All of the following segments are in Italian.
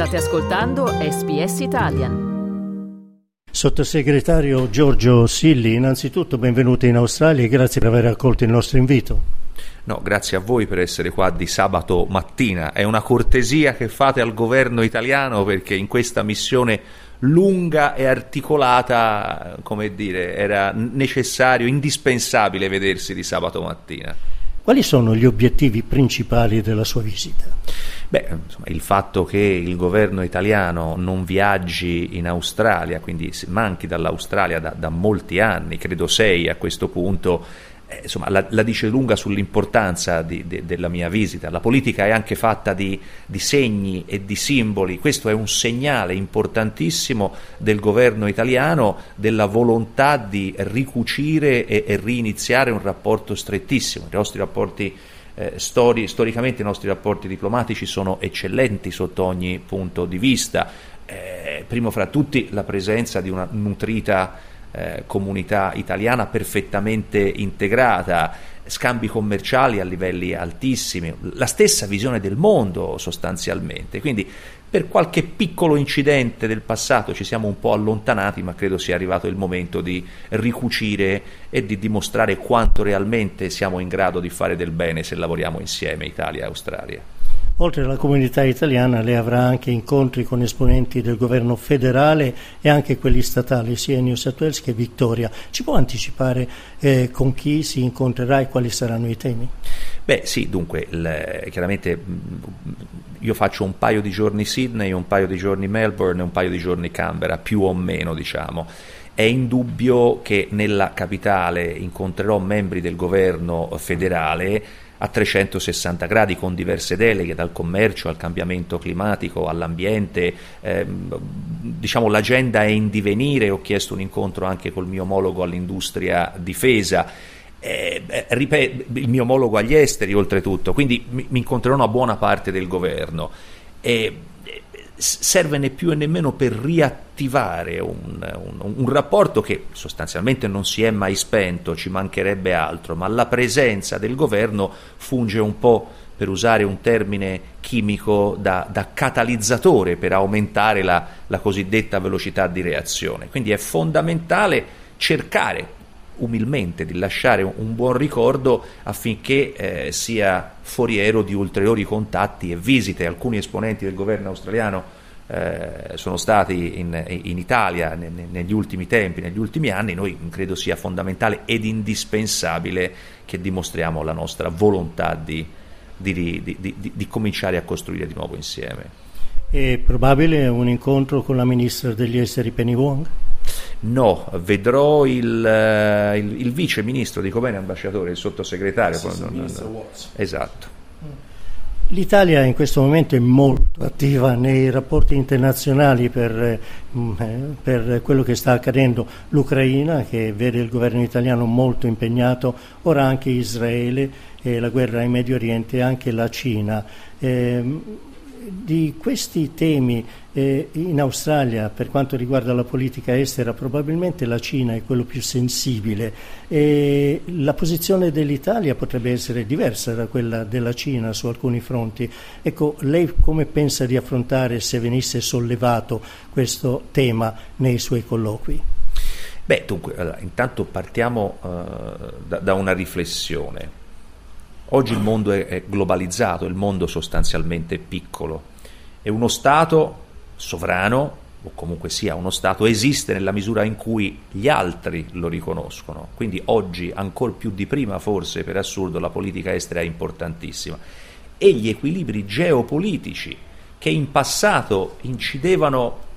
State ascoltando SBS Italian. Sottosegretario Giorgio Silli, innanzitutto benvenuto in Australia e grazie per aver accolto il nostro invito. No, grazie a voi per essere qua di sabato mattina. È una cortesia che fate al governo italiano perché in questa missione lunga e articolata, come dire, era necessario, indispensabile vedersi di sabato mattina. Quali sono gli obiettivi principali della sua visita? Beh, insomma, il fatto che il governo italiano non viaggi in Australia, quindi manchi dall'Australia da, da molti anni, credo sei a questo punto, eh, insomma, la, la, dice lunga sull'importanza di, de, della mia visita. La politica è anche fatta di, di, segni e di simboli, questo è un segnale importantissimo del governo italiano della volontà di ricucire e, e riniziare un rapporto strettissimo. I nostri rapporti eh, stori, storicamente i nostri rapporti diplomatici sono eccellenti sotto ogni punto di vista. Eh, primo fra tutti la presenza di una nutrita eh, comunità italiana perfettamente integrata, scambi commerciali a livelli altissimi, la stessa visione del mondo sostanzialmente. Quindi per qualche piccolo incidente del passato ci siamo un po' allontanati, ma credo sia arrivato il momento di ricucire e di dimostrare quanto realmente siamo in grado di fare del bene se lavoriamo insieme Italia e Australia. Oltre alla comunità italiana lei avrà anche incontri con esponenti del governo federale e anche quelli statali, sia New South Wales che Victoria. Ci può anticipare eh, con chi si incontrerà e quali saranno i temi? Beh sì, dunque, il, chiaramente io faccio un paio di giorni Sydney, un paio di giorni Melbourne e un paio di giorni Canberra, più o meno diciamo. È indubbio che nella capitale incontrerò membri del governo federale a 360 gradi con diverse deleghe dal commercio al cambiamento climatico all'ambiente. Eh, diciamo l'agenda è in divenire. Ho chiesto un incontro anche col mio omologo all'industria difesa. Eh, ripet- il mio omologo agli esteri oltretutto. Quindi mi, mi incontrerò una buona parte del governo. E serve né più e nemmeno per riattivare un, un, un, rapporto che sostanzialmente non si è mai spento, ci mancherebbe altro, ma la presenza del governo funge un po', per usare un termine chimico, da, da catalizzatore per aumentare la, la cosiddetta velocità di reazione. Quindi è fondamentale cercare umilmente di lasciare un buon ricordo affinché eh, sia foriero di ulteriori contatti e visite. Alcuni esponenti del governo australiano eh, sono stati in, in Italia ne, ne, negli ultimi tempi, negli ultimi anni, noi credo sia fondamentale ed indispensabile che dimostriamo la nostra volontà di, di, di, di cominciare a costruire di nuovo insieme. È probabile un incontro con la ministra degli esteri Penny Wong? No, vedrò il, uh, il, il vice ministro, dico bene ambasciatore, il sottosegretario. Sì, non, non, esatto. L'Italia in questo momento è molto attiva nei rapporti internazionali per, mm, eh, per, quello che sta accadendo. L'Ucraina, che vede il governo italiano molto impegnato, ora anche Israele, eh, la guerra in Medio Oriente e anche la Cina. Eh, di questi temi eh, in Australia, per quanto riguarda la politica estera, probabilmente la Cina è quello più sensibile e la posizione dell'Italia potrebbe essere diversa da quella della Cina su alcuni fronti. Ecco, lei come pensa di affrontare se venisse sollevato questo tema nei suoi colloqui? Beh, dunque, allora, intanto partiamo uh, da, da una riflessione. Oggi il mondo è, è globalizzato, il mondo sostanzialmente è piccolo e uno Stato sovrano, o comunque sia uno Stato, esiste nella misura in cui gli altri lo riconoscono. Quindi oggi, ancora più di prima forse, per assurdo, la politica estera è importantissima. E gli equilibri geopolitici che in passato incidevano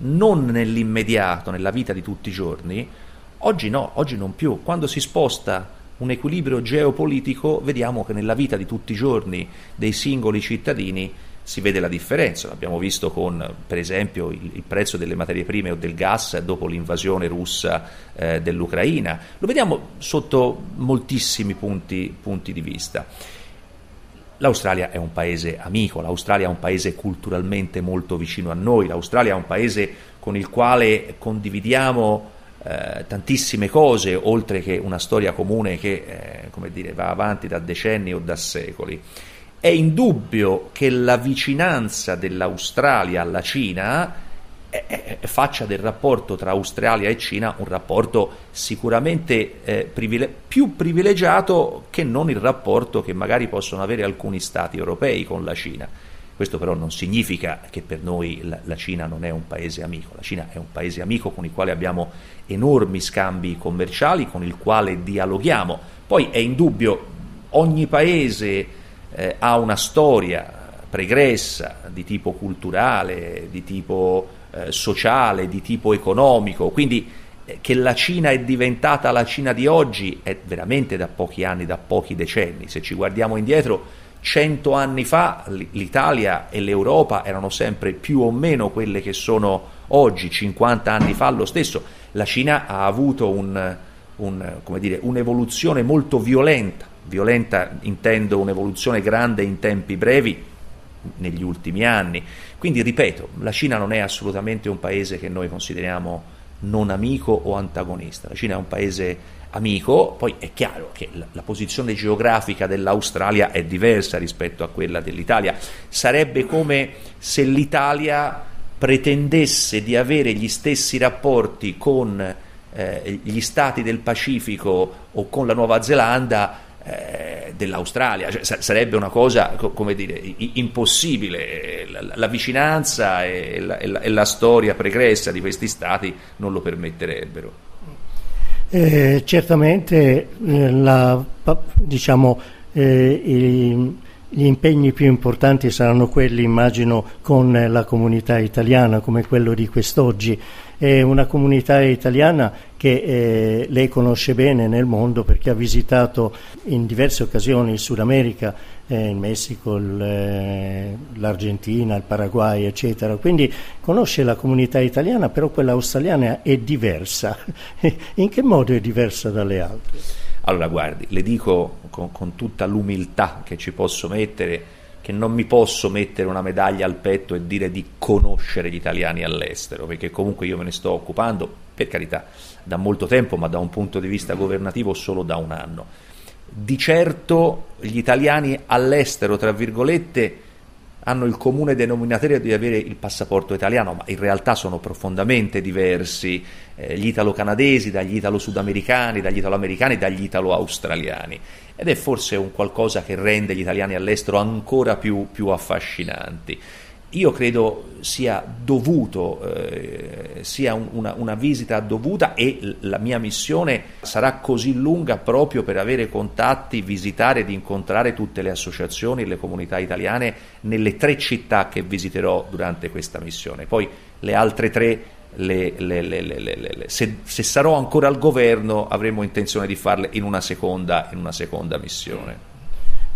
non nell'immediato, nella vita di tutti i giorni, oggi no, oggi non più. Quando si sposta un equilibrio geopolitico, vediamo che nella vita di tutti i giorni dei singoli cittadini si vede la differenza. L'abbiamo visto con, per esempio, il, il, prezzo delle materie prime o del gas dopo l'invasione russa eh, dell'Ucraina. Lo vediamo sotto moltissimi punti, punti di vista. L'Australia è un paese amico, l'Australia è un paese culturalmente molto vicino a noi, l'Australia è un paese con il quale condividiamo eh, tantissime cose, oltre che una storia comune che eh, dire, va avanti da decenni o da secoli. è indubbio che la vicinanza dell'Australia alla Cina eh, eh, faccia del rapporto tra Australia e Cina un rapporto sicuramente eh, privile- più privilegiato che non il rapporto che magari possono avere alcuni stati europei con la Cina. Questo però non significa che per noi la, la, Cina non è un paese amico, la Cina è un paese amico con il quale abbiamo enormi scambi commerciali, con il quale dialoghiamo. Poi è indubbio, ogni paese eh, ha una storia pregressa di tipo culturale, di tipo eh, sociale, di tipo economico, quindi eh, che la Cina è diventata la Cina di oggi è veramente da pochi anni, da pochi decenni. Se ci guardiamo indietro, cento anni fa l'Italia e l'Europa erano sempre più o meno quelle che sono oggi, 50 anni fa lo stesso. La Cina ha avuto un, un, dire, un'evoluzione molto violenta violenta intendo un'evoluzione grande in tempi brevi negli ultimi anni. Quindi ripeto, la Cina non è assolutamente un paese che noi consideriamo non amico o antagonista, la Cina è un paese amico, poi è chiaro che la, posizione geografica dell'Australia è diversa rispetto a quella dell'Italia, sarebbe come se l'Italia pretendesse di avere gli stessi rapporti con eh, gli stati del Pacifico o con la Nuova Zelanda eh, dell'Australia, cioè, sarebbe una cosa come dire, impossibile, la, la vicinanza e la, e, la, e la, storia pregressa di questi stati non lo permetterebbero. Eh, certamente eh, la, diciamo, eh, i, gli impegni più importanti saranno quelli, immagino, con la comunità italiana, come quello di quest'oggi è una comunità italiana che eh, lei conosce bene nel mondo perché ha visitato in diverse occasioni il Sud America, eh, il Messico, il, eh, l'Argentina, il Paraguay, eccetera. Quindi conosce la comunità italiana, però quella australiana è diversa. in che modo è diversa dalle altre? Allora, guardi, le dico con, con tutta l'umiltà che ci posso mettere che non mi posso mettere una medaglia al petto e dire di conoscere gli italiani all'estero, perché comunque io me ne sto occupando, per carità, da molto tempo, ma da un punto di vista governativo solo da un anno. Di certo gli italiani all'estero, tra virgolette, hanno il comune denominatore di avere il passaporto italiano, ma in realtà sono profondamente diversi eh, gli italo-canadesi dagli italo-sudamericani, dagli italo-americani, dagli italo-australiani ed è forse un qualcosa che rende gli italiani all'estero ancora più, più affascinanti. Io credo sia dovuto, eh, sia un, una, una, visita dovuta e la mia missione sarà così lunga proprio per avere contatti, visitare ed incontrare tutte le associazioni e le comunità italiane nelle tre città che visiterò durante questa missione. Poi le altre tre le, le, le, se, se, sarò ancora al governo avremo intenzione di farle in una seconda, in una seconda missione.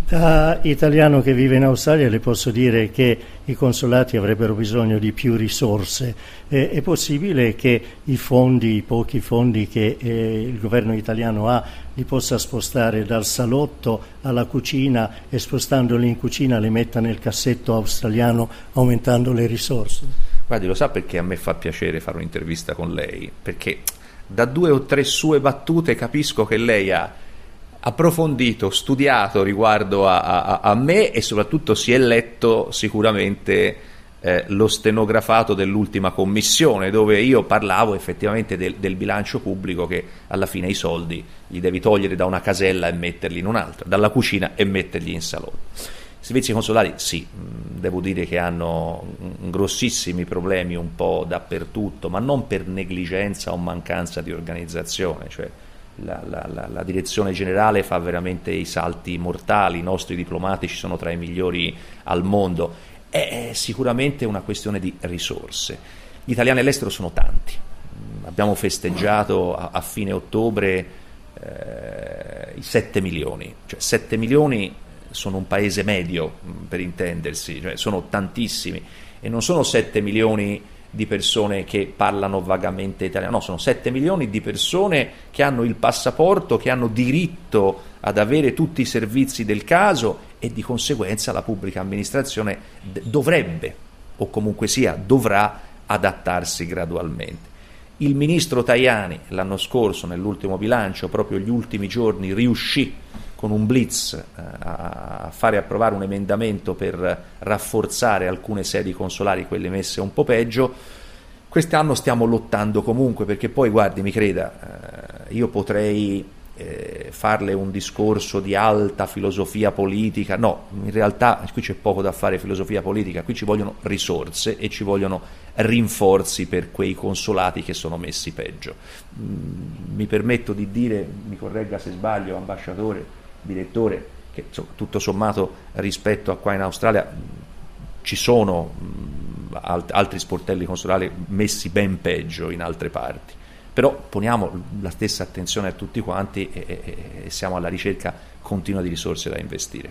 Da italiano che vive in Australia le posso dire che i consolati avrebbero bisogno di più risorse. Eh, è possibile che i fondi, i pochi fondi che eh, il governo italiano ha, li possa spostare dal salotto alla cucina e spostandoli in cucina li metta nel cassetto australiano aumentando le risorse? Guardi, lo sa perché a me fa piacere fare un'intervista con lei? Perché da due o tre sue battute capisco che lei ha approfondito, studiato riguardo a, a, a me e soprattutto si è letto sicuramente eh, lo stenografato dell'ultima commissione dove io parlavo effettivamente del, del, bilancio pubblico che alla fine i soldi li devi togliere da una casella e metterli in un'altra, dalla cucina e metterli in salone. Servizi consolari sì, mm, devo dire che hanno grossissimi problemi un po' dappertutto, ma non per negligenza o mancanza di organizzazione, cioè la, la, la, direzione generale fa veramente i salti mortali, i nostri diplomatici sono tra i migliori al mondo, è sicuramente una questione di risorse. Gli italiani all'estero sono tanti, mm, abbiamo festeggiato a, a fine ottobre eh, i 7 milioni, cioè 7 milioni sono un paese medio, mm, per intendersi, cioè sono tantissimi. E non sono 7 milioni di persone che parlano vagamente italiano, no, sono 7 milioni di persone che hanno il passaporto, che hanno diritto ad avere tutti i servizi del caso e di conseguenza la pubblica amministrazione dovrebbe, o comunque sia, dovrà adattarsi gradualmente. Il ministro Tajani l'anno scorso, nell'ultimo bilancio, proprio gli ultimi giorni, riuscì con un blitz eh, a fare approvare un emendamento per rafforzare alcune sedi consolari, quelle messe un po' peggio. Quest'anno stiamo lottando comunque perché poi, guardi, mi creda, eh, io potrei eh, farle un discorso di alta filosofia politica, no, in realtà qui c'è poco da fare filosofia politica, qui ci vogliono risorse e ci vogliono rinforzi per quei consolati che sono messi peggio. Mm, mi permetto di dire, mi corregga se sbaglio, ambasciatore, direttore, che insomma, tutto sommato rispetto a qua in Australia ci sono alt- altri sportelli consolari messi ben peggio in altre parti però poniamo la stessa attenzione a tutti quanti e, e, e siamo alla ricerca continua di risorse da investire.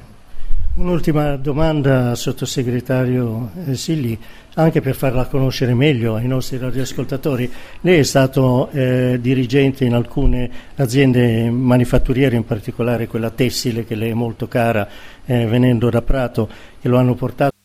Un'ultima domanda, sottosegretario eh, Silli, anche per farla conoscere meglio ai nostri radioascoltatori. Lei è stato eh, dirigente in alcune aziende manifatturiere, in particolare quella tessile che le è molto cara, eh, venendo da Prato, che lo hanno portato